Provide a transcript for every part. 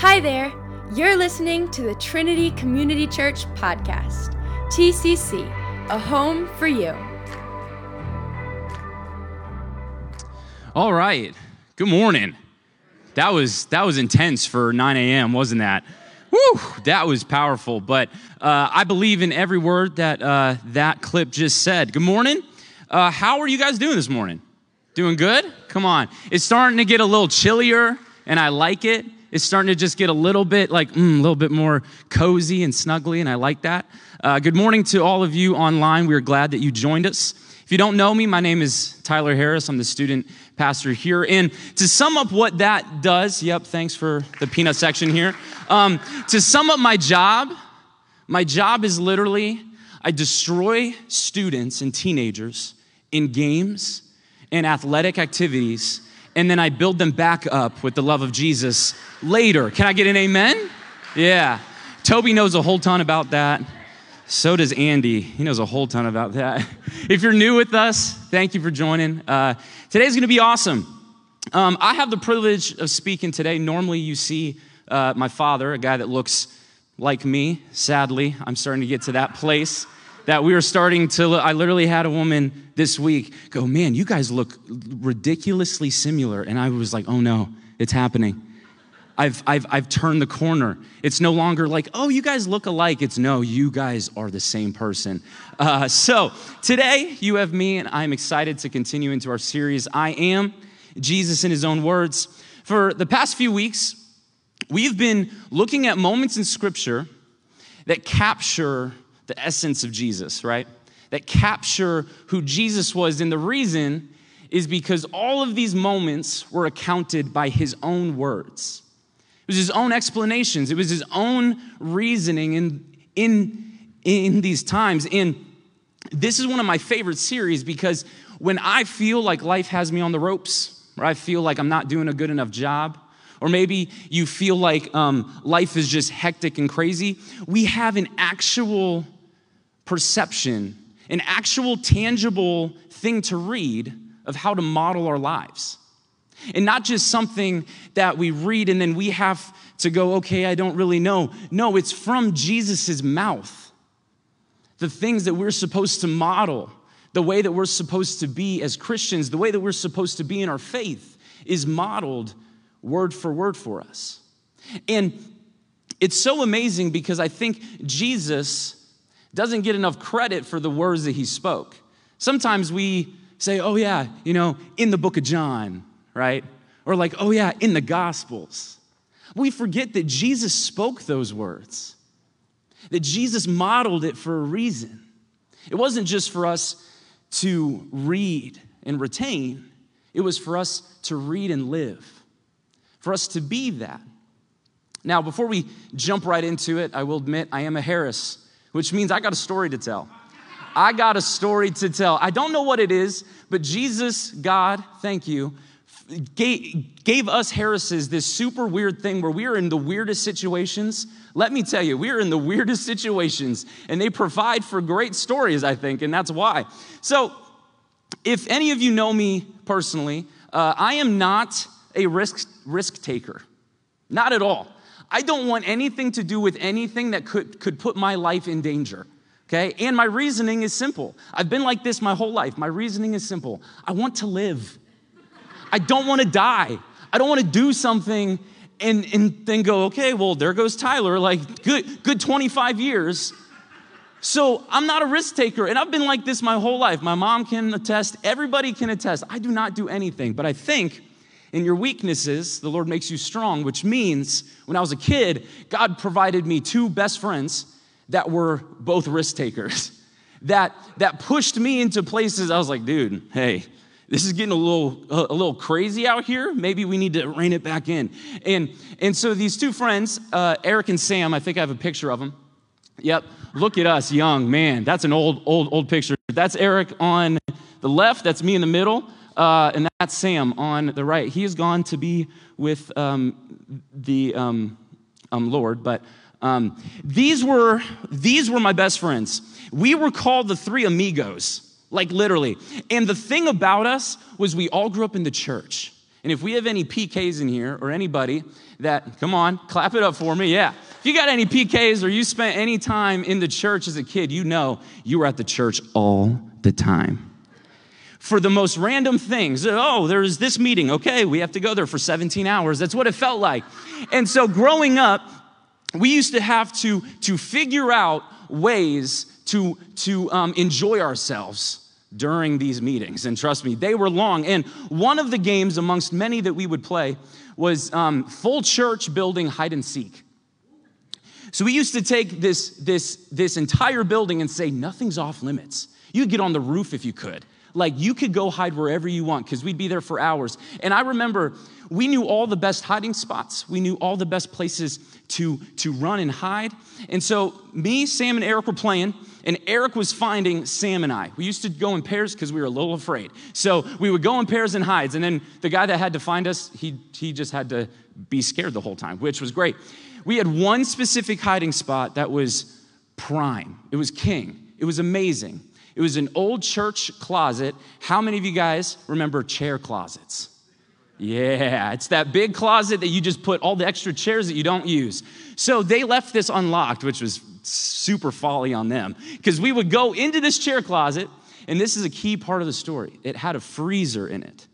Hi there. You're listening to the Trinity Community Church podcast, TCC, a home for you. All right. Good morning. That was that was intense for 9 a.m., wasn't that? Woo! That was powerful. But uh, I believe in every word that uh, that clip just said. Good morning. Uh, how are you guys doing this morning? Doing good? Come on. It's starting to get a little chillier, and I like it. It's starting to just get a little bit like mm, a little bit more cozy and snuggly, and I like that. Uh, good morning to all of you online. We're glad that you joined us. If you don't know me, my name is Tyler Harris. I'm the student pastor here. And to sum up what that does, yep, thanks for the peanut section here. Um, to sum up my job, my job is literally I destroy students and teenagers in games and athletic activities, and then I build them back up with the love of Jesus later. Can I get an amen? Yeah. Toby knows a whole ton about that. So does Andy. He knows a whole ton about that. If you're new with us, thank you for joining. Uh, today's going to be awesome. Um, I have the privilege of speaking today. Normally, you see uh, my father, a guy that looks like me. Sadly, I'm starting to get to that place that we are starting to. I literally had a woman this week go, Man, you guys look ridiculously similar. And I was like, Oh no, it's happening. I've, I've, I've turned the corner. It's no longer like, oh, you guys look alike. It's no, you guys are the same person. Uh, so today you have me, and I'm excited to continue into our series, I Am Jesus in His Own Words. For the past few weeks, we've been looking at moments in Scripture that capture the essence of Jesus, right? That capture who Jesus was. And the reason is because all of these moments were accounted by His own words. It was his own explanations. It was his own reasoning in, in, in these times. And this is one of my favorite series because when I feel like life has me on the ropes, or I feel like I'm not doing a good enough job, or maybe you feel like um, life is just hectic and crazy, we have an actual perception, an actual tangible thing to read of how to model our lives. And not just something that we read and then we have to go, okay, I don't really know. No, it's from Jesus' mouth. The things that we're supposed to model, the way that we're supposed to be as Christians, the way that we're supposed to be in our faith is modeled word for word for us. And it's so amazing because I think Jesus doesn't get enough credit for the words that he spoke. Sometimes we say, oh, yeah, you know, in the book of John, right? Or like, oh yeah, in the Gospels. We forget that Jesus spoke those words, that Jesus modeled it for a reason. It wasn't just for us to read and retain, it was for us to read and live, for us to be that. Now, before we jump right into it, I will admit I am a Harris, which means I got a story to tell. I got a story to tell. I don't know what it is, but Jesus, God, thank you, gave, gave us Harrises this super weird thing where we are in the weirdest situations. Let me tell you, we are in the weirdest situations, and they provide for great stories, I think, and that's why. So, if any of you know me personally, uh, I am not a risk, risk taker. Not at all. I don't want anything to do with anything that could, could put my life in danger. Okay? And my reasoning is simple. I've been like this my whole life. My reasoning is simple. I want to live. I don't want to die. I don't want to do something and, and then go, okay, well, there goes Tyler, like good, good 25 years. So I'm not a risk taker, and I've been like this my whole life. My mom can attest, everybody can attest. I do not do anything, but I think in your weaknesses, the Lord makes you strong, which means when I was a kid, God provided me two best friends that were both risk takers. That, that pushed me into places. I was like, dude, hey, this is getting a little a little crazy out here. Maybe we need to rein it back in. And and so these two friends uh, eric and sam i think i have a picture of them yep. Look at us young man. That's an old old old picture. That's eric on the left. That's me in the middle uh, and that's sam on the right he has gone to be with um, the um, um, lord but um, these were these were my best friends we were called the three amigos like literally. And the thing about us was we all grew up in the church. And if we have any PKs in here or anybody that, come on, clap it up for me, yeah. If you got any PKs or you spent any time in the church as a kid, you know you were at the church all the time for the most random things. Oh, there's this meeting. Okay, we have to go there for 17 hours. That's what it felt like. And so growing up, we used to have to, to figure out ways to, to um, enjoy ourselves during these meetings. And trust me, they were long. And one of the games amongst many that we would play was um, full church building hide and seek. So we used to take this, this, this entire building and say, nothing's off limits. You could get on the roof if you could. Like you could go hide wherever you want because we'd be there for hours. And I remember we knew all the best hiding spots. We knew all the best places to, to run and hide. And so me, Sam, and Eric were playing, and Eric was finding Sam and I. We used to go in pairs because we were a little afraid. So we would go in pairs and hides. And then the guy that had to find us, he, he just had to be scared the whole time, which was great. We had one specific hiding spot that was prime. It was king. It was amazing. It was an old church closet. How many of you guys remember chair closets? Yeah, it's that big closet that you just put all the extra chairs that you don't use. So they left this unlocked, which was super folly on them, because we would go into this chair closet, and this is a key part of the story. It had a freezer in it.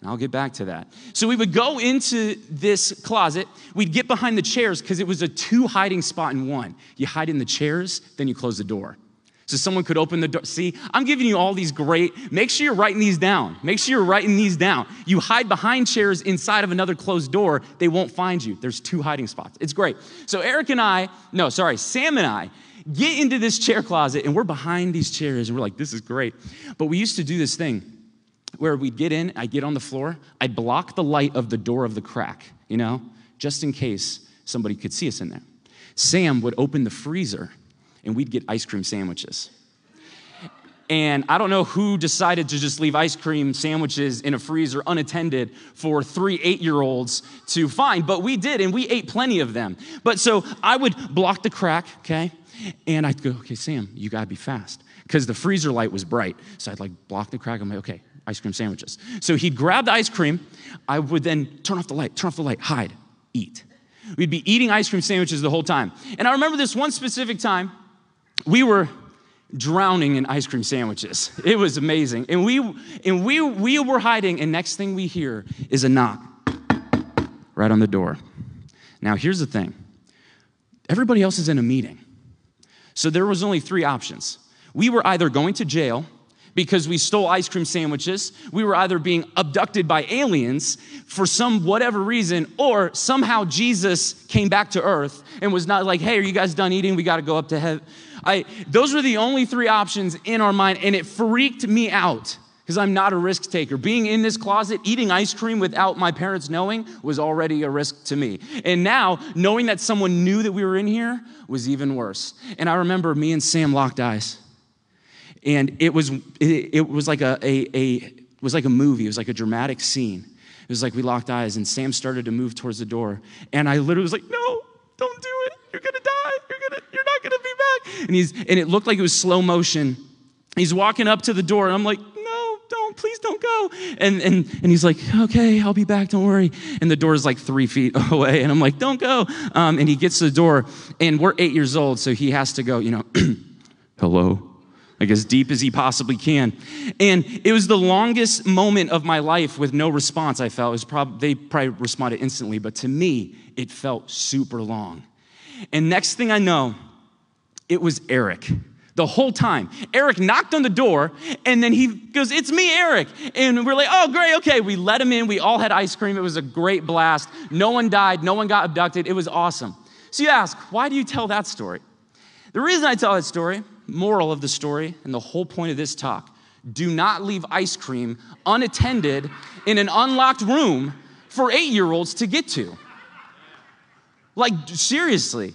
And I'll get back to that. So we would go into this closet. We'd get behind the chairs because it was a two hiding spot in one. You hide in the chairs, then you close the door so someone could open the door. See, I'm giving you all these great, make sure you're writing these down. Make sure you're writing these down. You hide behind chairs inside of another closed door, they won't find you. There's two hiding spots. It's great. So Eric and I, no, sorry, Sam and I get into this chair closet and we're behind these chairs and we're like, this is great. But we used to do this thing where we'd get in, I'd get on the floor, I'd block the light of the door of the crack, you know, just in case somebody could see us in there. Sam would open the freezer and we'd get ice cream sandwiches. And I don't know who decided to just leave ice cream sandwiches in a freezer unattended for three eight year olds to find, but we did, and we ate plenty of them. But so I would block the crack, okay? And I'd go, okay, Sam, you gotta be fast. Because the freezer light was bright. So I'd like block the crack. I'm like, okay, ice cream sandwiches. So he'd grab the ice cream. I would then turn off the light, turn off the light, hide, eat. We'd be eating ice cream sandwiches the whole time. And I remember this one specific time we were drowning in ice cream sandwiches. It was amazing. And we and we we were hiding and next thing we hear is a knock right on the door. Now here's the thing. Everybody else is in a meeting. So there was only 3 options. We were either going to jail because we stole ice cream sandwiches. We were either being abducted by aliens for some whatever reason, or somehow Jesus came back to earth and was not like, hey, are you guys done eating? We got to go up to heaven. I, those were the only three options in our mind, and it freaked me out because I'm not a risk taker. Being in this closet, eating ice cream without my parents knowing was already a risk to me. And now, knowing that someone knew that we were in here was even worse. And I remember me and Sam locked eyes and it was it, it was like a, a, a was like a movie. It was like a dramatic scene. It was like we locked eyes, and Sam started to move towards the door, and I literally was like, "No, don't do it! You're gonna die! You're gonna you're gonna be back!" And he's and it looked like it was slow motion. He's walking up to the door, and I'm like, "No, don't! Please don't go!" And and and he's like, "Okay, I'll be back. Don't worry." And the door is like three feet away, and I'm like, "Don't go!" Um, and he gets to the door, and we're eight years old, so he has to go. You know, hello like as deep as he possibly can. And it was the longest moment of my life with no response, I felt. It was prob- they probably responded instantly, but to me, it felt super long. And next thing I know, it was Eric. The whole time. Eric knocked on the door and then he goes, It's me, Eric. And we're like, Oh, great, okay. We let him in. We all had ice cream. It was a great blast. No one died. No one got abducted. It was awesome. So you ask, Why do you tell that story? The reason I tell that story moral of the story and the whole point of this talk do not leave ice cream unattended in an unlocked room for eight year olds to get to. Like, seriously.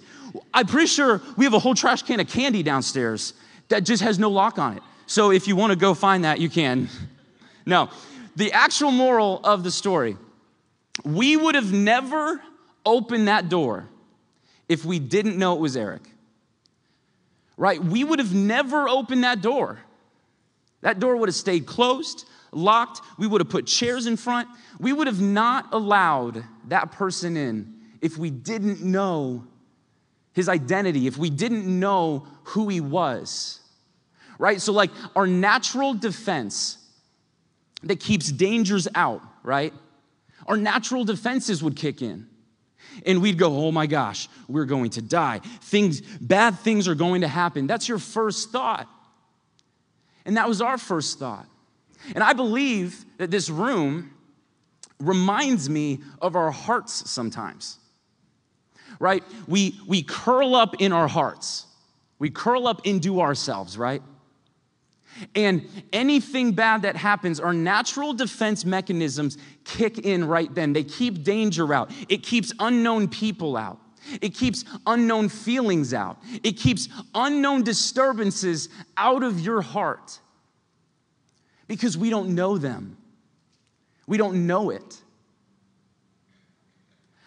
I'm pretty sure we have a whole trash can of candy downstairs that just has no lock on it. So if you want to go find that, you can. No. The actual moral of the story we would have never opened that door if we didn't know it was Eric right? We would have never opened that door. That door would have stayed closed locked. We would have put chairs in front. We would have not allowed that person in if we didn't know his identity, if we didn't know who he was. Right? So, like, our natural defense that keeps dangers out, right? Our natural defenses would kick in. And we'd go, oh my gosh, we're going to die. Things, bad things are going to happen. That's your first thought. And that was our first thought. And I believe that this room reminds me of our hearts sometimes. Right? We, we curl up in our hearts. We curl up into ourselves, right? And anything bad that happens, our natural defense mechanisms kick in right then. They keep danger out, it keeps unknown people out. It keeps unknown feelings out. It keeps unknown disturbances out of your heart because we don't know them. We don't know it.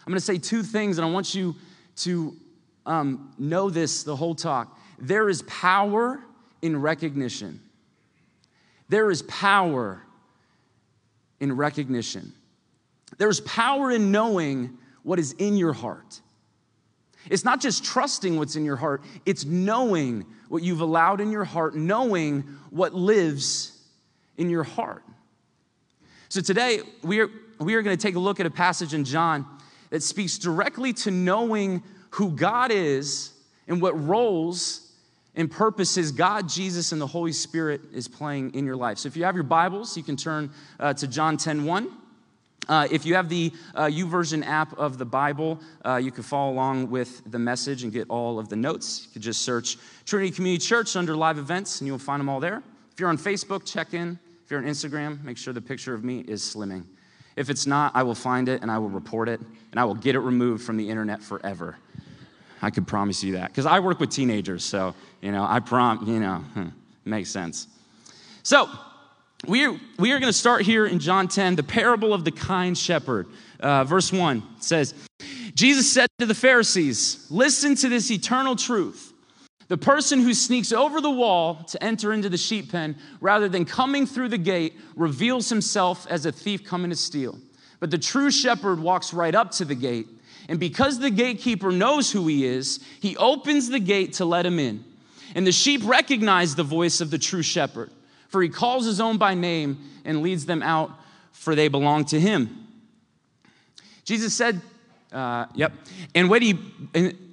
I'm going to say two things, and I want you to um, know this the whole talk. There is power in recognition. There is power in recognition. There's power in knowing what is in your heart. It's not just trusting what's in your heart, it's knowing what you've allowed in your heart, knowing what lives in your heart. So today, we are, we are going to take a look at a passage in John that speaks directly to knowing who God is and what roles and purposes God, Jesus, and the Holy Spirit is playing in your life. So if you have your Bibles, you can turn uh, to John 10 1. Uh, if you have the uh, YouVersion app of the Bible, uh, you can follow along with the message and get all of the notes. You can just search Trinity Community Church under live events and you'll find them all there. If you're on Facebook, check in. If you're on Instagram, make sure the picture of me is slimming. If it's not, I will find it and I will report it and I will get it removed from the internet forever. I could promise you that. Because I work with teenagers, so, you know, I prom, you know, hmm, makes sense. So, we are, we are going to start here in John 10, the parable of the kind shepherd. Uh, verse 1 says, Jesus said to the Pharisees, Listen to this eternal truth. The person who sneaks over the wall to enter into the sheep pen rather than coming through the gate reveals himself as a thief coming to steal. But the true shepherd walks right up to the gate and because the gatekeeper knows who he is, he opens the gate to let him in. And the sheep recognize the voice of the true shepherd, for he calls his own by name and leads them out, for they belong to him. Jesus said, uh, Yep. And when he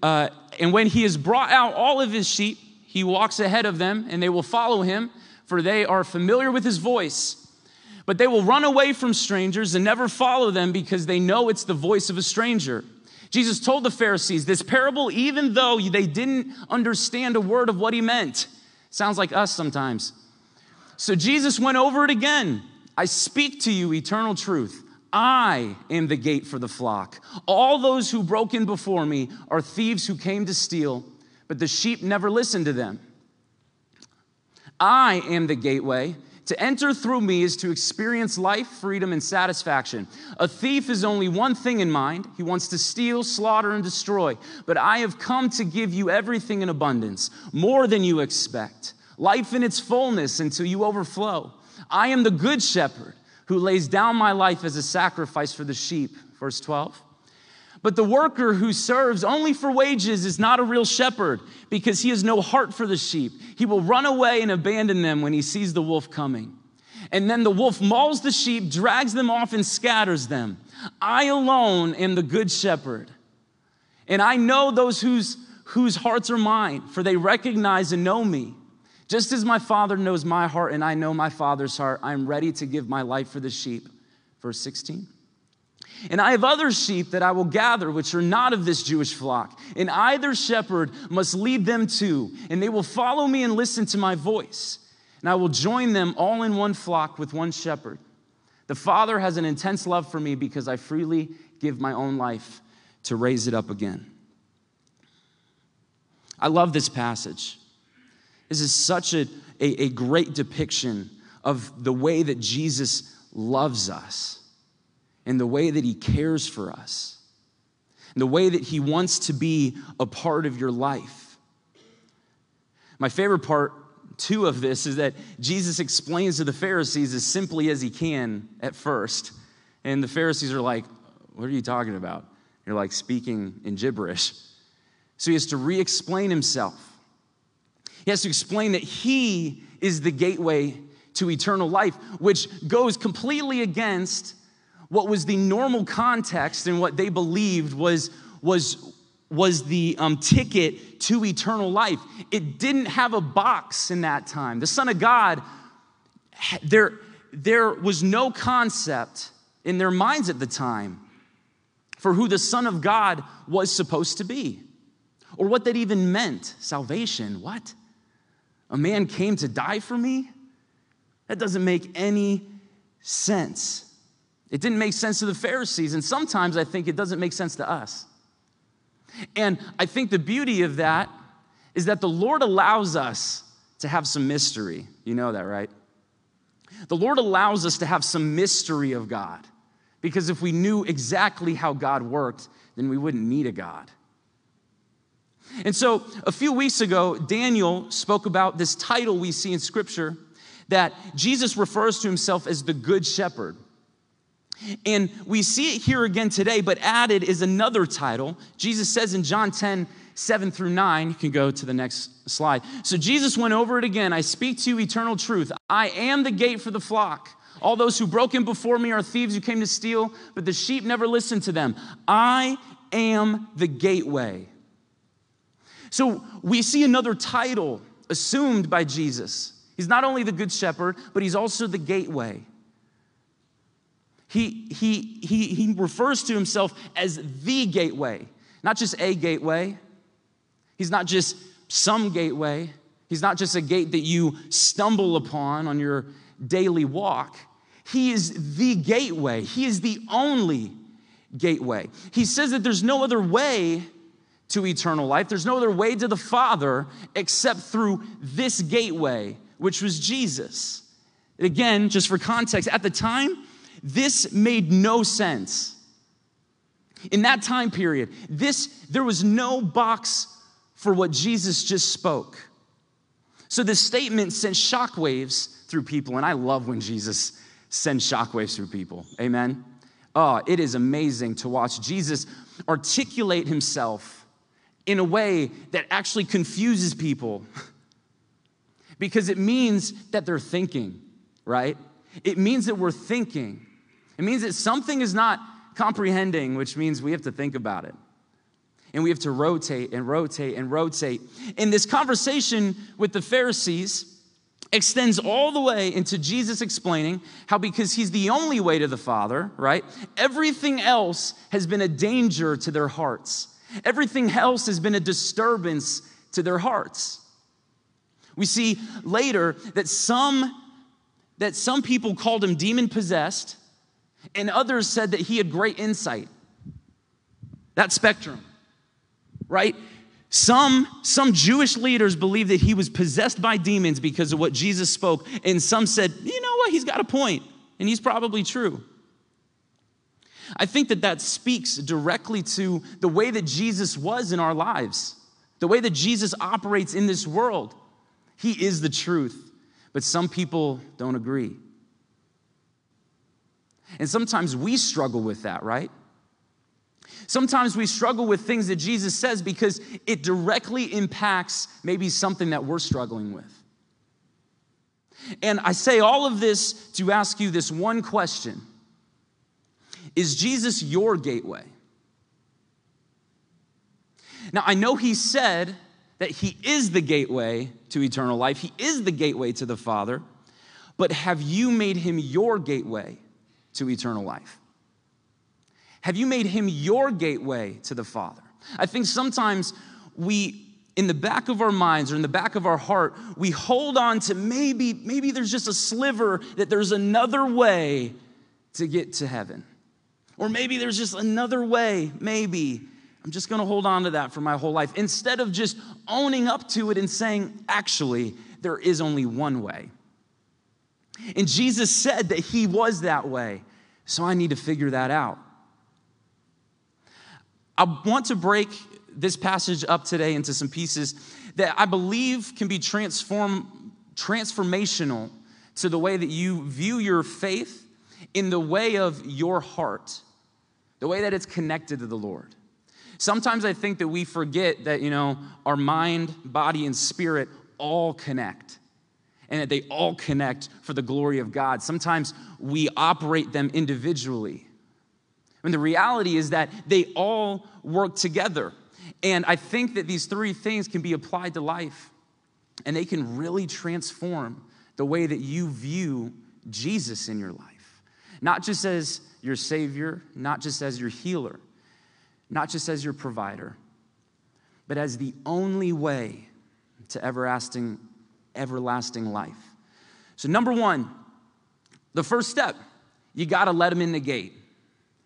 uh, and when he has brought out all of his sheep, he walks ahead of them, and they will follow him, for they are familiar with his voice. But they will run away from strangers and never follow them because they know it's the voice of a stranger. Jesus told the Pharisees this parable, even though they didn't understand a word of what he meant. Sounds like us sometimes. So Jesus went over it again. I speak to you eternal truth. I am the gate for the flock. All those who broke in before me are thieves who came to steal, but the sheep never listened to them. I am the gateway. To enter through me is to experience life, freedom, and satisfaction. A thief is only one thing in mind. He wants to steal, slaughter, and destroy. But I have come to give you everything in abundance, more than you expect. Life in its fullness until you overflow. I am the good shepherd who lays down my life as a sacrifice for the sheep. Verse 12. But the worker who serves only for wages is not a real shepherd because he has no heart for the sheep. He will run away and abandon them when he sees the wolf coming. And then the wolf mauls the sheep, drags them off, and scatters them. I alone am the good shepherd. And I know those whose, whose hearts are mine, for they recognize and know me. Just as my Father knows my heart and I know my Father's heart, I am ready to give my life for the sheep. Verse 16. And I have other sheep that I will gather, which are not of this Jewish flock. And either shepherd must lead them too, and they will follow me and listen to my voice. And I will join them all in one flock with one shepherd. The Father has an intense love for me because I freely give my own life to raise it up again. I love this passage. This is such a, a, a great depiction of the way that Jesus loves us and the way that He cares for us, and the way that He wants to be a part of your life. My favorite part two of this is that Jesus explains to the Pharisees as simply as he can at first. And the Pharisees are like, What are you talking about? You're like speaking in gibberish. So he has to re explain himself. He has to explain that he is the gateway to eternal life, which goes completely against what was the normal context and what they believed was, was, was the um, ticket to eternal life. It didn't have a box in that time. The Son of God, there, there was no concept in their minds at the time for who the Son of God was supposed to be or what that even meant. Salvation, what? A man came to die for me? That doesn't make any sense. It didn't make sense to the Pharisees, and sometimes I think it doesn't make sense to us. And I think the beauty of that is that the Lord allows us to have some mystery. You know that, right? The Lord allows us to have some mystery of God. Because if we knew exactly how God worked, then we wouldn't need a God. And so a few weeks ago, Daniel spoke about this title we see in Scripture that Jesus refers to himself as the Good Shepherd. And we see it here again today, but added is another title. Jesus says in John 10, 7 through 9, you can go to the next slide. So Jesus went over it again. I speak to you eternal truth. I am the gate for the flock. All those who broke in before me are thieves who came to steal, but the sheep never listened to them. I am the gateway. So we see another title assumed by Jesus. He's not only the good shepherd, but he's also the gateway. He, he, he, he refers to himself as the gateway, not just a gateway. He's not just some gateway. He's not just a gate that you stumble upon on your daily walk. He is the gateway. He is the only gateway. He says that there's no other way to eternal life. There's no other way to the Father except through this gateway, which was Jesus. Again, just for context, at the time, this made no sense. In that time period, this there was no box for what Jesus just spoke. So this statement sent shockwaves through people, and I love when Jesus sends shockwaves through people. Amen. Oh, it is amazing to watch Jesus articulate himself in a way that actually confuses people because it means that they're thinking, right? It means that we're thinking. It means that something is not comprehending, which means we have to think about it. And we have to rotate and rotate and rotate. And this conversation with the Pharisees extends all the way into Jesus explaining how, because he's the only way to the Father, right? Everything else has been a danger to their hearts, everything else has been a disturbance to their hearts. We see later that some that some people called him demon possessed and others said that he had great insight. That spectrum, right? Some, some Jewish leaders believed that he was possessed by demons because of what Jesus spoke, and some said, you know what, he's got a point, and he's probably true. I think that that speaks directly to the way that Jesus was in our lives, the way that Jesus operates in this world. He is the truth, but some people don't agree. And sometimes we struggle with that, right? Sometimes we struggle with things that Jesus says because it directly impacts maybe something that we're struggling with. And I say all of this to ask you this one question Is Jesus your gateway? Now, I know he said that he is the gateway to eternal life, he is the gateway to the Father, but have you made him your gateway to eternal life? Have you made him your gateway to the Father? I think sometimes we in the back of our minds or in the back of our heart, we hold on to maybe maybe there's just a sliver that there's another way to get to heaven. Or maybe there's just another way, maybe. I'm just to hold on to that for my whole life instead of just owning up to it and saying, actually, there is only one way. And Jesus said that he was that way. So I need to figure that out. I want to break this passage up today into some pieces that I believe can be transform, transformational to the way that you view your faith in the way of your heart, the way that it's connected to the Lord. Sometimes I think that we forget that, you know, our mind, body, and spirit all connect and that they all connect for the glory of God. Sometimes we operate them individually. And the reality is that they all work together. And I think that these three things can be applied to life and they can really transform the way that you view Jesus in your life. Not just as your Savior, not just as your healer, not just as your provider, but as the only way to everlasting, everlasting life. So, number one, the first step, you gotta let him in the gate.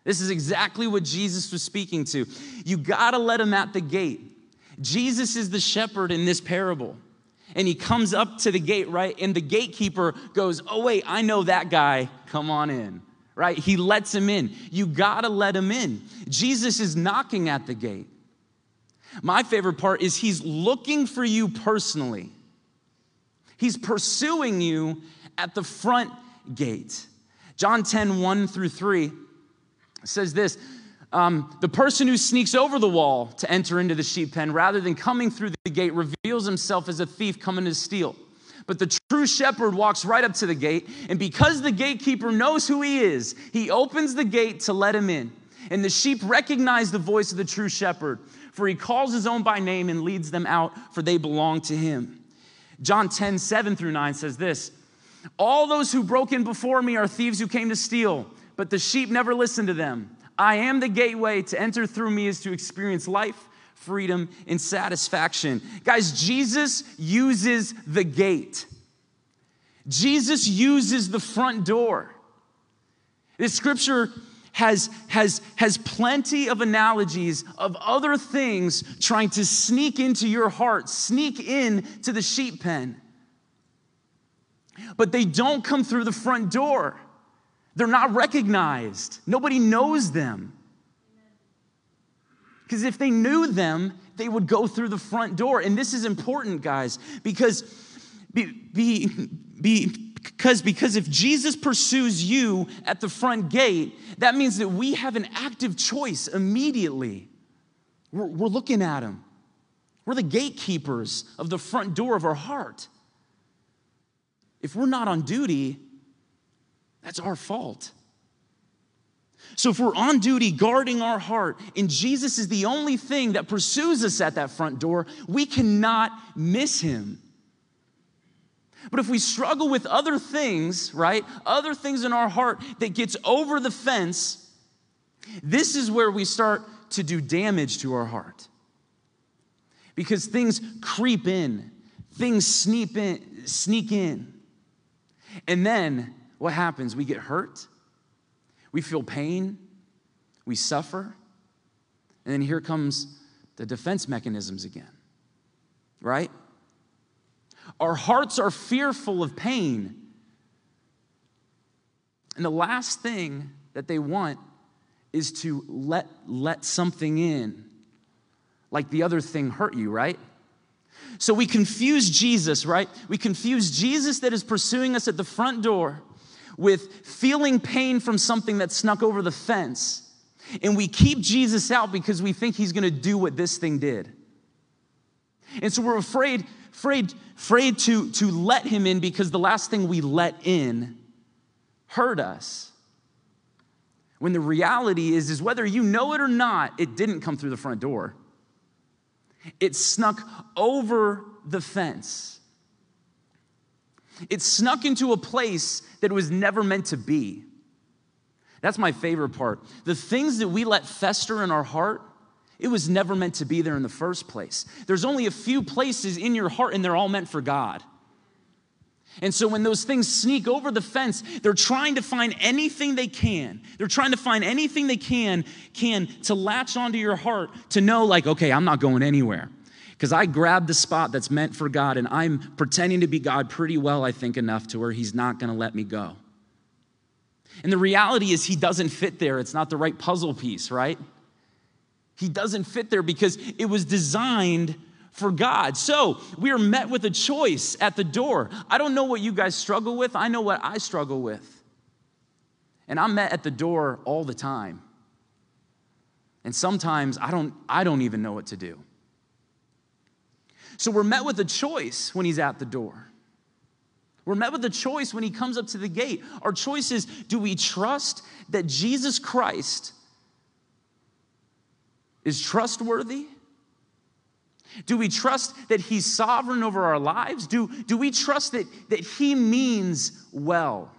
This is exactly what Jesus was speaking to. You gotta let him at the gate. Jesus is the shepherd in this parable. And he comes up to the gate, right? And the gatekeeper goes, Oh, wait, I know that guy. Come on in right? He lets him in. You gotta let him in. Jesus is knocking at the gate. My favorite part is he's looking for you personally, he's pursuing you at the front gate. John 10, 1 through 3 says this. Um, the person who sneaks over the wall to enter into the sheep pen rather than coming through the gate reveals himself as a thief coming to steal. But the true shepherd walks right up to the gate, and because the gatekeeper knows who he is, he opens the gate to let him in. And the sheep recognize the voice of the true shepherd, for he calls his own by name and leads them out, for they belong to him. John 10, 7 through 9 says this All those who broke in before me are thieves who came to steal, but the sheep never listened to them. I am the gateway. To enter through me is to experience life freedom, and satisfaction. Guys, Jesus uses the gate, Jesus uses the front door. This scripture has, has, has plenty of analogies of other things trying to sneak into your heart, sneak in to the sheep pen. But they don't come through the front door. They're not recognized. Nobody knows them. Because if they knew them, they would go through the front door. And this is important, guys, because be, be, be, because, because if Jesus pursues you at the front gate, that means that we have an active choice immediately. We're, we're looking at him. We're the gatekeepers of the front door of our heart. If we're not on duty, that's our fault. So if we're on duty guarding our heart, and Jesus is the only thing that pursues us at that front door, we cannot miss him. But if we struggle with other things, right? Other things in our heart that gets over the fence, this is where we start to do damage to our heart. Because things creep in, things sneak in, sneak in. And then what happens? We get hurt we feel pain, we suffer, and then here comes the defense mechanisms again, right? Our hearts are fearful of pain. And the last thing that they want is to let, let something in, like the other thing hurt you, right? So we confuse Jesus, right? We confuse Jesus that is pursuing us at the front door with feeling pain from something that snuck over the fence. And we keep Jesus out because we think he's gonna do what this thing did. And so we're afraid, afraid, afraid to, to let him in because the last thing we let in hurt us. When the reality is, is whether you know it or not, it didn't come through the front door. It snuck over the fence. It snuck into a place that was never meant to be. That's my favorite part. The things that we let fester in our heart, it was never meant to be there in the first place. There's only a few places in your heart, and they're all meant for God. And so when those things sneak over the fence, they're trying to find anything they can. They're trying to find anything they can can to latch onto your heart to know like, okay, I'm not going anywhere because I grabbed the spot that's meant for God and I'm pretending to be God pretty well, I think, enough to where He's not going to let me go. And the reality is, He doesn't fit there. It's not the right puzzle piece, right? He doesn't fit there because it was designed for God. So we are met with a choice at the door. I don't know what you guys struggle with, I know what I struggle with. And I'm met at the door all the time. And sometimes I don't, I don't even know what to do. So we're met with a choice when he's at the door. We're met with a choice when he comes up to the gate. Our choice is do we trust that Jesus Christ is trustworthy? Do we trust that He's sovereign over our lives? Do, do we trust that, that He means well?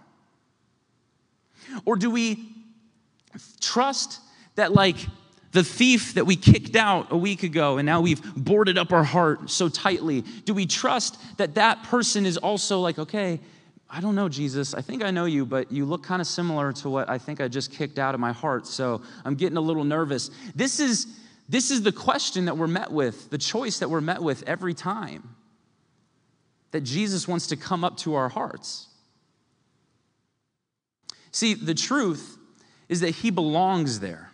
Or do we trust that, like the thief that we kicked out a week ago and now we've boarded up our heart so tightly, do we trust that that person is also like, okay, I don't know, Jesus. I think I know you, but you look kind of similar to what I think I just kicked out of my heart, so I'm getting a little nervous. This is this is the question that we're met with, the choice that we're met with every time that Jesus wants to come up to our hearts. See, the truth is that he belongs there.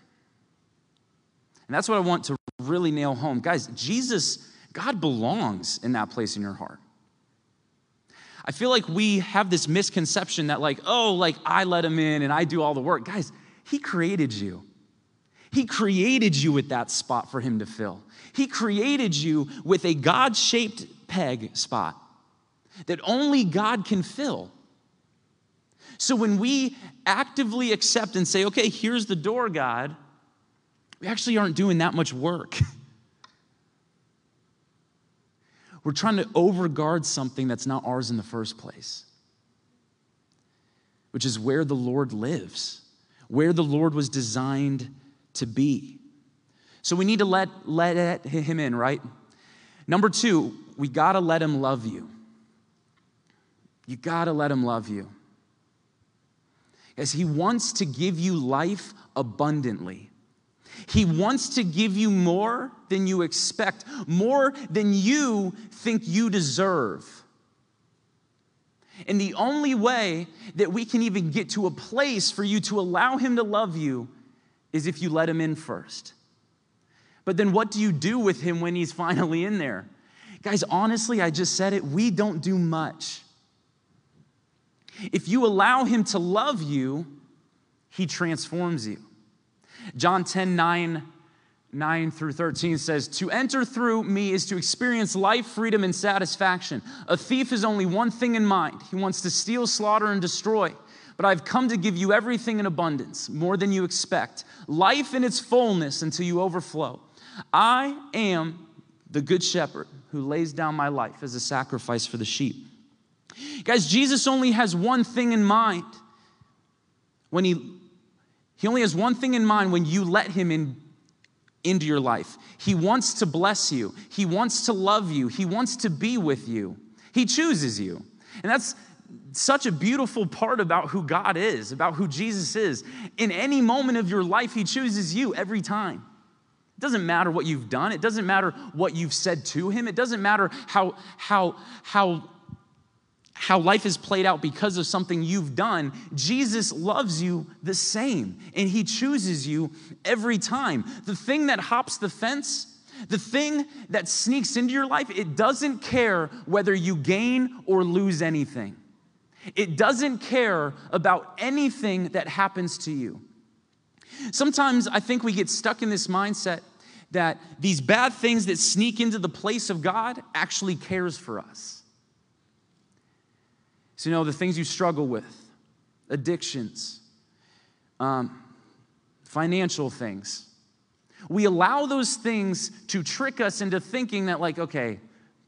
And that's what I want to really nail home. Guys, Jesus, God belongs in that place in your heart. I feel like we have this misconception that, like, oh, like I let him in and I do all the work. Guys, he created you. He created you with that spot for Him to fill. He created you with a God shaped peg spot that only God can fill. So when we actively accept and say, okay, here's the door, God, we actually aren't doing that much work. We're trying to overguard something that's not ours in the first place, which is where the Lord lives, where the Lord was designed to be. So we need to let, let him in, right? Number two, we gotta let him love you. You gotta let him love you. As he wants to give you life abundantly. He wants to give you more than you expect, more than you think you deserve. And the only way that we can even get to a place for you to allow Him to love you is if you let him in first. But then what do you do with him when he's finally in there? Guys, honestly, I just said it, we don't do much. If you allow him to love you, he transforms you. John 10 9, 9 through 13 says, To enter through me is to experience life, freedom, and satisfaction. A thief has only one thing in mind he wants to steal, slaughter, and destroy. But I've come to give you everything in abundance, more than you expect, life in its fullness until you overflow. I am the good shepherd who lays down my life as a sacrifice for the sheep. Guys, Jesus only has one thing in mind when he he only has one thing in mind when you let him in into your life. He wants to bless you. He wants to love you. He wants to be with you. He chooses you. And that's such a beautiful part about who God is, about who Jesus is. In any moment of your life, He chooses you every time. It doesn't matter what you've done, it doesn't matter what you've said to Him, it doesn't matter how, how, how, how life is played out because of something you've done. Jesus loves you the same, and He chooses you every time. The thing that hops the fence, the thing that sneaks into your life, it doesn't care whether you gain or lose anything. It doesn't care about anything that happens to you. Sometimes I think we get stuck in this mindset that these bad things that sneak into the place of God actually cares for us. So, you know, the things you struggle with, addictions, um, financial things, we allow those things to trick us into thinking that, like, okay,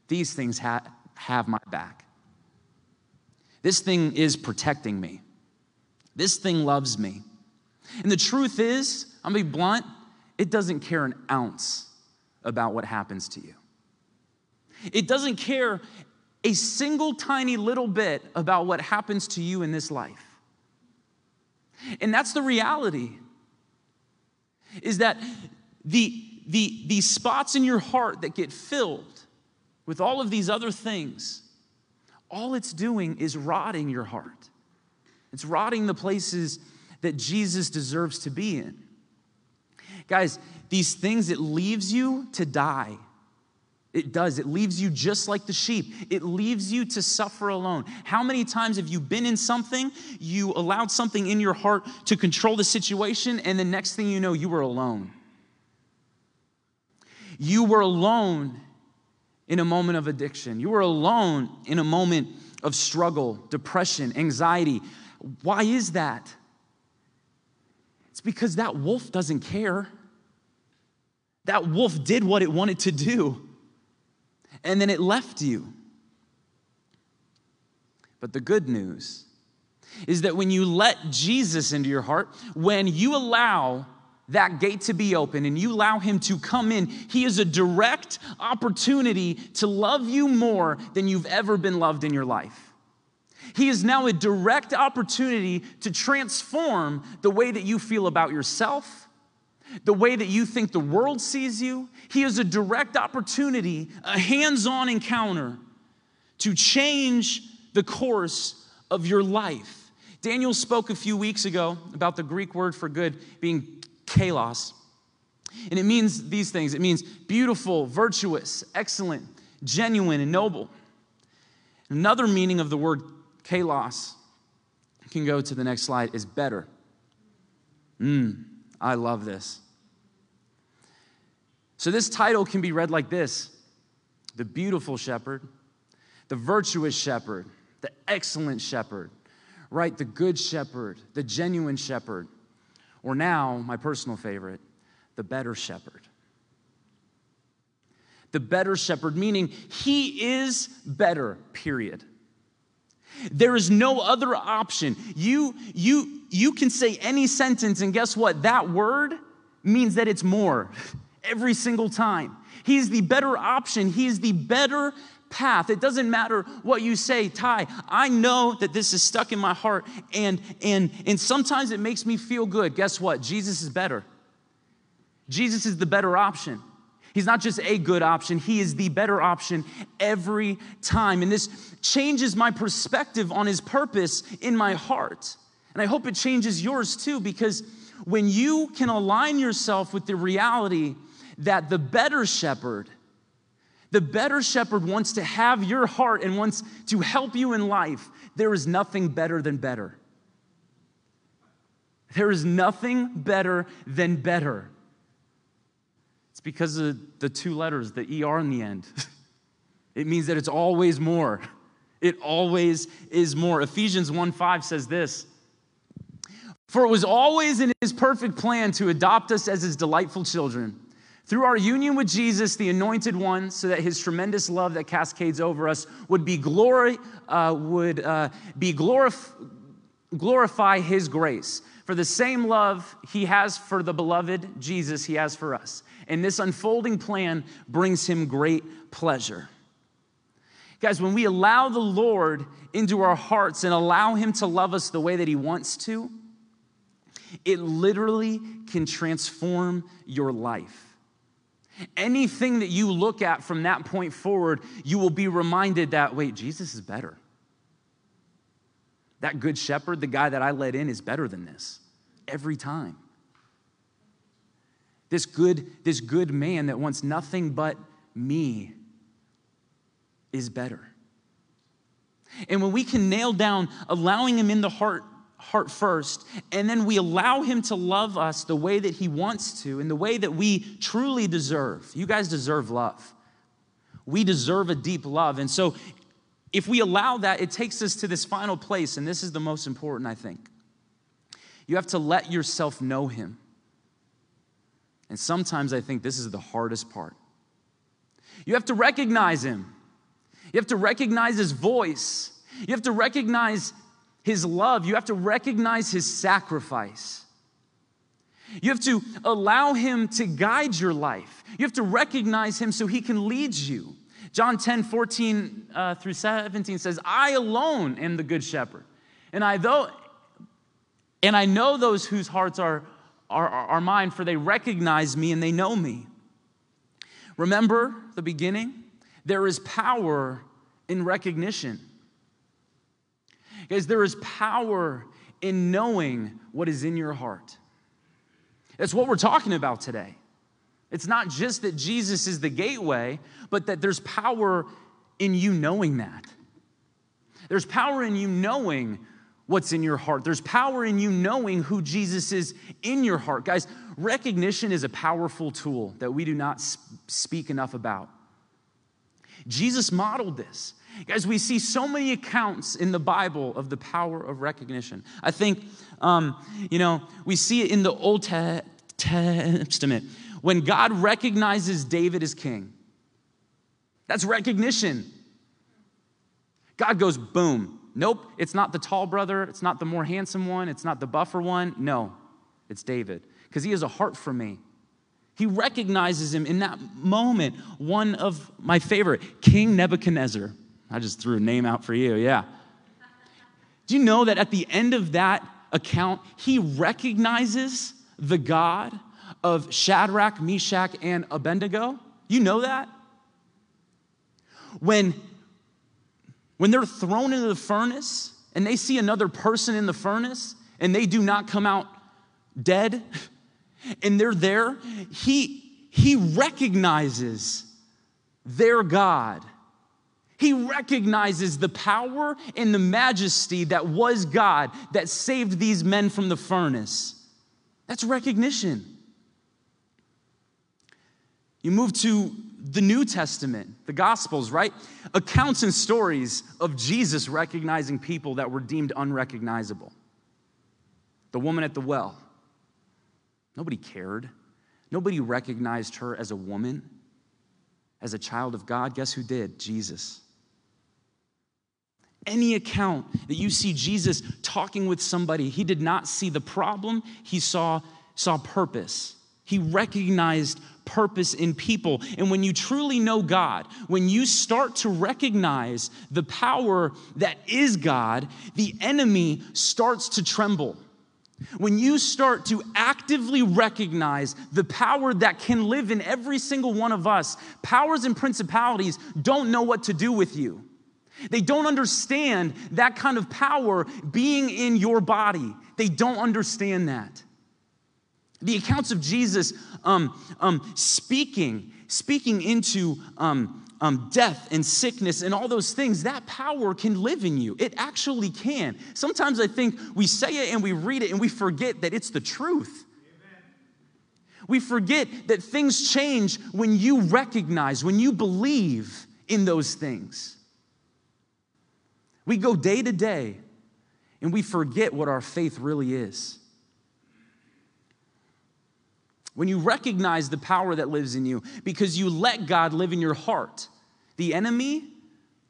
these things ha- have my back. This thing is protecting me. This thing loves me. And the truth is, I'm gonna be blunt, it doesn't care an ounce about what happens to you. It doesn't care a single tiny little bit about what happens to you in this life. And that's the reality. Is that the, the, the spots in your heart that get filled with all of these other things all it's doing is rotting your heart. It's rotting the places that Jesus deserves to be in. Guys, these things, it leaves you to die. It does. It leaves you just like the sheep. It leaves you to suffer alone. How many times have you been in something, you allowed something in your heart to control the situation, and the next thing you know, you were alone? You were alone in a moment of addiction. You were alone in a moment of struggle, depression, anxiety. Why is that? It's because that wolf doesn't care. That wolf did what it wanted to do and then it left you. But the good news is that when you let Jesus into your heart, when you allow that gate to be open and you allow him to come in, he is a direct opportunity to love you more than you've ever been loved in your life. He is now a direct opportunity to transform the way that you feel about yourself the way that you think the world sees you. He is a direct opportunity, a hands on encounter to change the course of your life. Daniel spoke a few weeks ago about the Greek word for good being kalos. And it means these things it means beautiful, virtuous, excellent, genuine, and noble. Another meaning of the word kalos, can go to the next slide, is better. Mmm, I love this. So, this title can be read like this The beautiful shepherd, the virtuous shepherd, the excellent shepherd, right? The good shepherd, the genuine shepherd, or now, my personal favorite, the better shepherd. The better shepherd, meaning he is better, period. There is no other option. You, you, you can say any sentence, and guess what? That word means that it's more. every single time. He's the better option, He's the better path. It doesn't matter what you say, Ty. I know that this is stuck in my heart, and and and sometimes it makes me feel good. Guess what? Jesus is better. Jesus is the better option. He's not just a good option, he is the better option every time. And this changes my perspective on his purpose in my heart. And I hope it changes yours too, because when you can align yourself with the reality that the better shepherd, the better shepherd wants to have your heart and wants to help you in life. There is nothing better than better. There is nothing better than better. It's because of the two letters, the ER in the end. it means that it's always more. It always is more. Ephesians 1 5 says this For it was always in his perfect plan to adopt us as his delightful children through our union with Jesus, the anointed one, so that his tremendous love that cascades over us would be glory, uh, would uh, be glorif- glorify his grace. For the same love he has for the beloved Jesus, he has for us. And this unfolding plan brings him great pleasure. Guys, when we allow the Lord into our hearts and allow him to love us the way that he wants to, it literally can transform your life. Anything that you look at from that point forward, you will be reminded that, wait, Jesus is better. That good shepherd, the guy that I let in, is better than this every time. This good, this good man that wants nothing but me is better. And when we can nail down allowing him in the heart heart first, and then we allow Him to love us the way that He wants to, in the way that we truly deserve. You guys deserve love. We deserve a deep love. And so, if we allow that, it takes us to this final place, and this is the most important, I think. You have to let yourself know Him. And sometimes I think this is the hardest part. You have to recognize Him, you have to recognize His voice, you have to recognize his love, you have to recognize his sacrifice. You have to allow him to guide your life. You have to recognize him so he can lead you. John 10, 14 uh, through 17 says, I alone am the good shepherd. And I, though, and I know those whose hearts are, are, are mine, for they recognize me and they know me. Remember the beginning? There is power in recognition. Guys, there is power in knowing what is in your heart. That's what we're talking about today. It's not just that Jesus is the gateway, but that there's power in you knowing that. There's power in you knowing what's in your heart. There's power in you knowing who Jesus is in your heart. Guys, recognition is a powerful tool that we do not speak enough about. Jesus modeled this. Guys, we see so many accounts in the Bible of the power of recognition. I think, um, you know, we see it in the Old Testament when God recognizes David as king. That's recognition. God goes, boom. Nope, it's not the tall brother. It's not the more handsome one. It's not the buffer one. No, it's David because he has a heart for me. He recognizes him in that moment. One of my favorite, King Nebuchadnezzar. I just threw a name out for you, yeah. Do you know that at the end of that account, he recognizes the God of Shadrach, Meshach, and Abednego? You know that? When, when they're thrown into the furnace and they see another person in the furnace and they do not come out dead and they're there, he, he recognizes their God. He recognizes the power and the majesty that was God that saved these men from the furnace. That's recognition. You move to the New Testament, the Gospels, right? Accounts and stories of Jesus recognizing people that were deemed unrecognizable. The woman at the well. Nobody cared. Nobody recognized her as a woman, as a child of God. Guess who did? Jesus. Any account that you see Jesus talking with somebody, he did not see the problem, he saw, saw purpose. He recognized purpose in people. And when you truly know God, when you start to recognize the power that is God, the enemy starts to tremble. When you start to actively recognize the power that can live in every single one of us, powers and principalities don't know what to do with you. They don't understand that kind of power being in your body. They don't understand that. The accounts of Jesus um, um, speaking, speaking into um, um, death and sickness and all those things, that power can live in you. It actually can. Sometimes I think we say it and we read it and we forget that it's the truth. We forget that things change when you recognize, when you believe in those things. We go day to day and we forget what our faith really is. When you recognize the power that lives in you because you let God live in your heart, the enemy,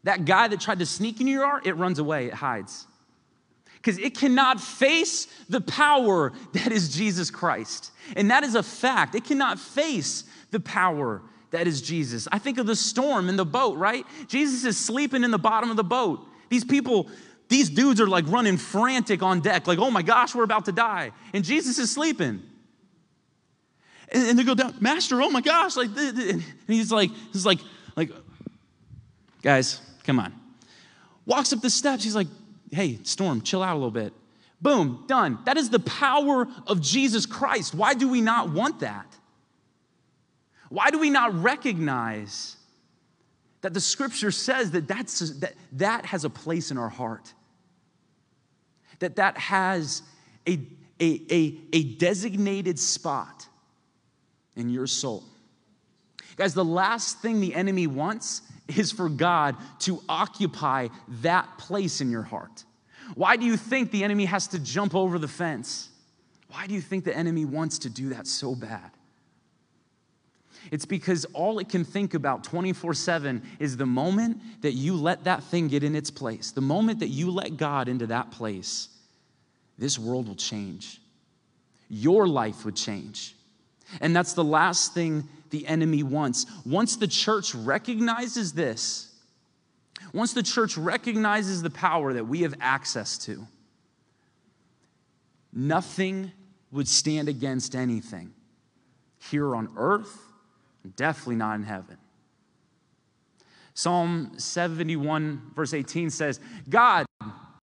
that guy that tried to sneak into your heart, it runs away, it hides. Because it cannot face the power that is Jesus Christ. And that is a fact. It cannot face the power that is Jesus. I think of the storm in the boat, right? Jesus is sleeping in the bottom of the boat. These people, these dudes are like running frantic on deck, like, oh my gosh, we're about to die. And Jesus is sleeping. And, and they go down, Master, oh my gosh, like, and he's like, he's like, like, guys, come on. Walks up the steps. He's like, hey, Storm, chill out a little bit. Boom, done. That is the power of Jesus Christ. Why do we not want that? Why do we not recognize that the scripture says that that's, that, that has a place in our heart? That that has a, a, a, a designated spot in your soul. Guys, the last thing the enemy wants is for God to occupy that place in your heart. Why do you think the enemy has to jump over the fence? Why do you think the enemy wants to do that so bad? It's because all it can think about 24 7 is the moment that you let that thing get in its place, the moment that you let God into that place, this world will change. Your life would change. And that's the last thing the enemy wants. Once the church recognizes this, once the church recognizes the power that we have access to, nothing would stand against anything here on earth, definitely not in heaven. Psalm 71, verse 18 says, God,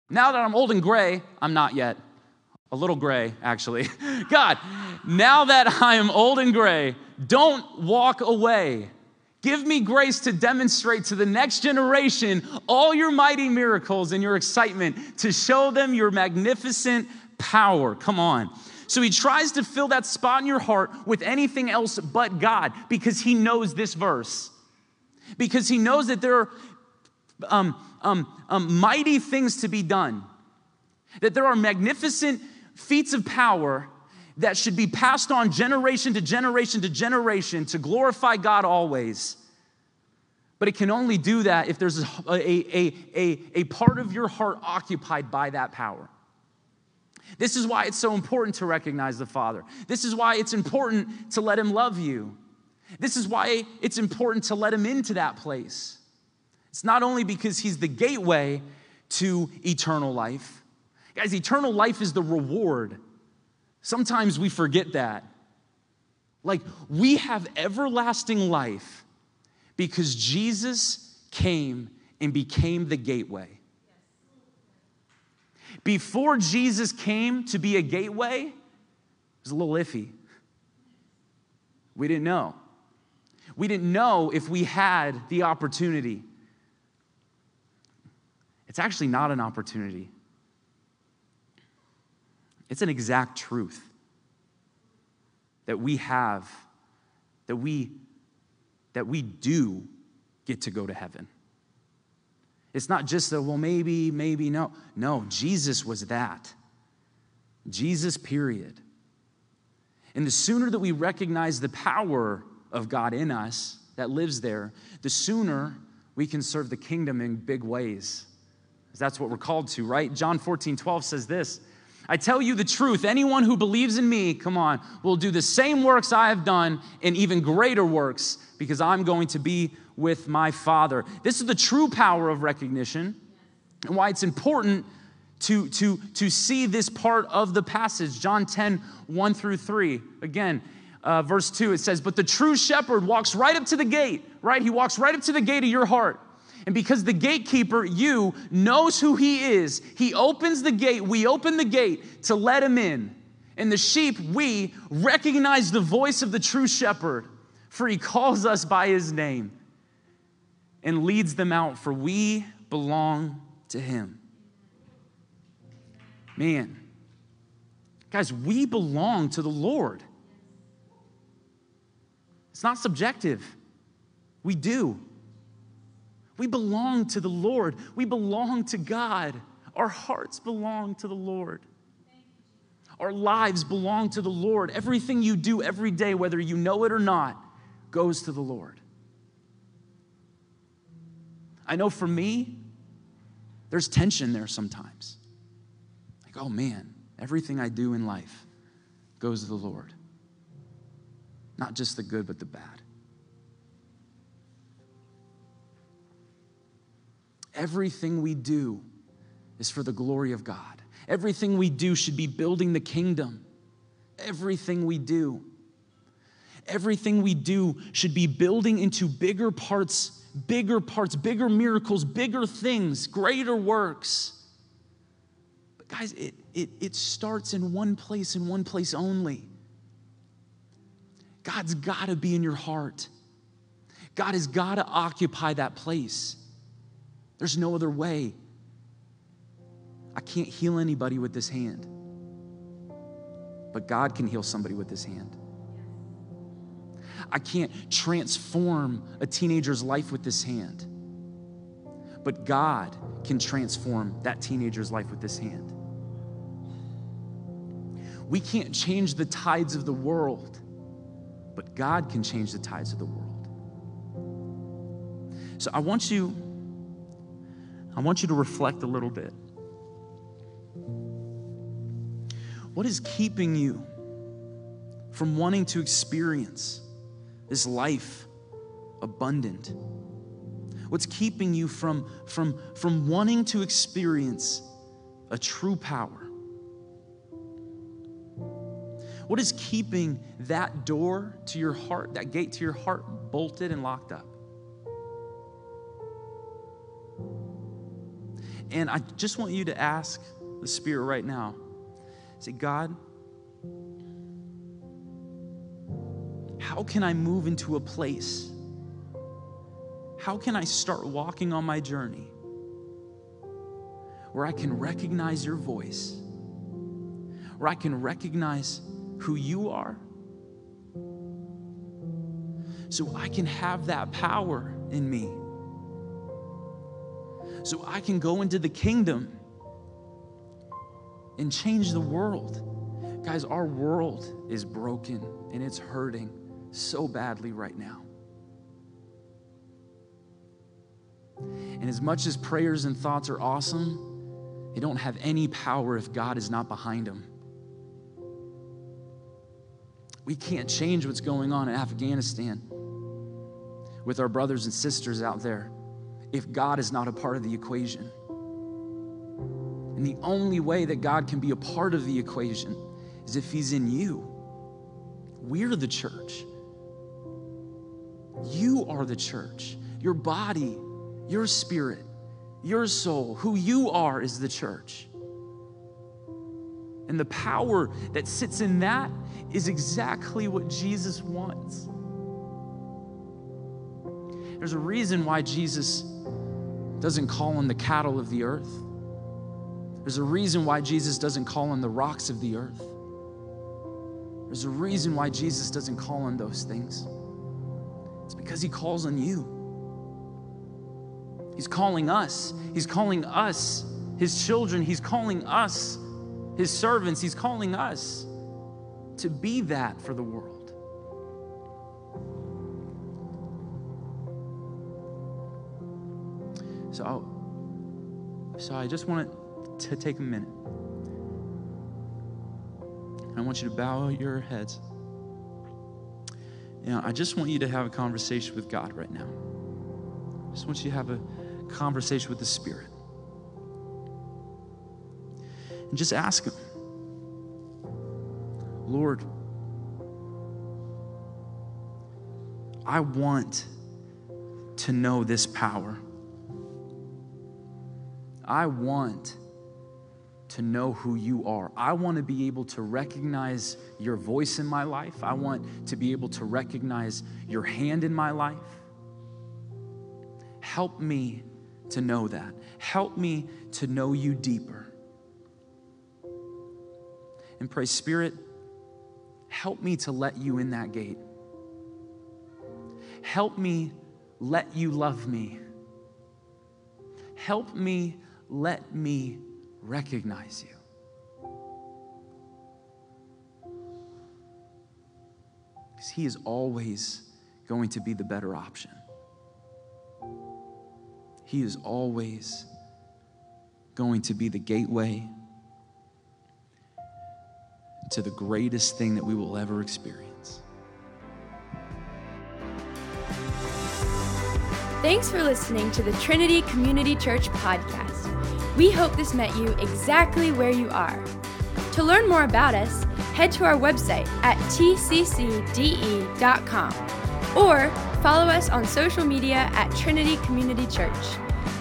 now that I'm old and gray, I'm not yet. a little gray, actually. God, now that I am old and gray, don't walk away. Give me grace to demonstrate to the next generation all your mighty miracles and your excitement to show them your magnificent power. Come on. So he tries to fill that spot in your heart with anything else but God because he knows this verse. Because he knows that there are um, um, um, mighty things to be done, that there are magnificent feats of power that should be passed on generation to generation to generation to glorify God always. But it can only do that if there's a, a, a, a, part of your heart occupied by that power. This is why it's so important to recognize the Father. This is why it's important to let Him love you. This is why it's important to let Him into that place. It's not only because He's the gateway to eternal life, guys, eternal life is the reward. Sometimes we forget that. Like, we have everlasting life because Jesus came and became the gateway. Before Jesus came to be a gateway, it was a little iffy. We didn't know. We didn't know if we had the opportunity. It's actually not an opportunity, it's an exact truth that we have, that we, that we do get to go to heaven. It's not just that, well, maybe, maybe, no. No, Jesus was that. Jesus, period. And the sooner that we recognize the power of God in us that lives there, the sooner we can serve the kingdom in big ways. That's what we're called to, right? John 14, 12 says this I tell you the truth, anyone who believes in me, come on, will do the same works I have done and even greater works because I'm going to be with my Father. This is the true power of recognition and why it's important to, to, to see this part of the passage. John 10, 1 through 3. Again, uh, verse 2, it says, But the true shepherd walks right up to the gate, right? He walks right up to the gate of your heart. And because the gatekeeper, you, knows who he is, he opens the gate. We open the gate to let him in. And the sheep, we recognize the voice of the true shepherd, for he calls us by his name and leads them out, for we belong to him. Man, guys, we belong to the Lord. It's not subjective. We do. We belong to the Lord. We belong to God. Our hearts belong to the Lord. Our lives belong to the Lord. Everything you do every day, whether you know it or not, goes to the Lord. I know for me, there's tension there sometimes. Like, oh man, everything I do in life goes to the Lord. Not just the good, but the bad. Everything we do is for the glory of God. Everything we do should be building the kingdom. Everything we do. Everything we do should be building into bigger parts bigger parts, bigger miracles, bigger things, greater works. But guys, it, it, it starts in one place, in one place only. God's got to be in your heart. God has got to occupy that place. There's no other way. I can't heal anybody with this hand, but God can heal somebody with this hand. I can't transform a teenager's life with this hand. But God can transform that teenager's life with this hand. We can't change the tides of the world, but God can change the tides of the world. So I want you I want you to reflect a little bit. What is keeping you from wanting to experience this life abundant? What's keeping you from, from, from wanting to experience a true power? What is keeping that door to your heart, that gate to your heart, bolted and locked up? And I just want you to ask the Spirit right now Say, God, how can I move into a place? How can I start walking on my journey where I can recognize your voice, where I can recognize who you are, so I can have that power in me, so I can go into the kingdom and change the world. Guys, our world is broken and it's hurting so badly right now. And as much as prayers and thoughts are awesome, they don't have any power if God is not behind them. We can't change what's going on in Afghanistan with our brothers and sisters out there if God is not a part of the equation. And the only way that God can be a part of the equation is if He's in you. We're the church. Are the church. Your body, your spirit, your soul, who you are is the church. And the power that sits in that is exactly what Jesus wants. There's a reason why Jesus doesn't call on the cattle of the earth. There's a reason why Jesus doesn't call on the rocks of the earth. There's a reason why Jesus doesn't call on those things. It's because he calls on you. He's calling us. He's calling us, his children. He's calling us, his servants. He's calling us to be that for the world. So, so I just want to take a minute. I want you to bow your heads. You know, I just want you to have a conversation with God right now. I just want you to have a conversation with the Spirit. And just ask Him, Lord, I want to know this power. I want to know who you are. I want to be able to recognize your voice in my life. I want to be able to recognize your hand in my life. Help me to know that. Help me to know you deeper. And pray, Spirit, help me to let you in that gate. Help me let you love me. Help me let me recognize you. Because He is always going to be the better option. He is always going to be the gateway to the greatest thing that we will ever experience. Thanks for listening to the Trinity Community Church podcast. We hope this met you exactly where you are. To learn more about us, head to our website at tccde.com or follow us on social media at Trinity Community Church.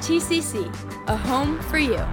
TCC, a home for you.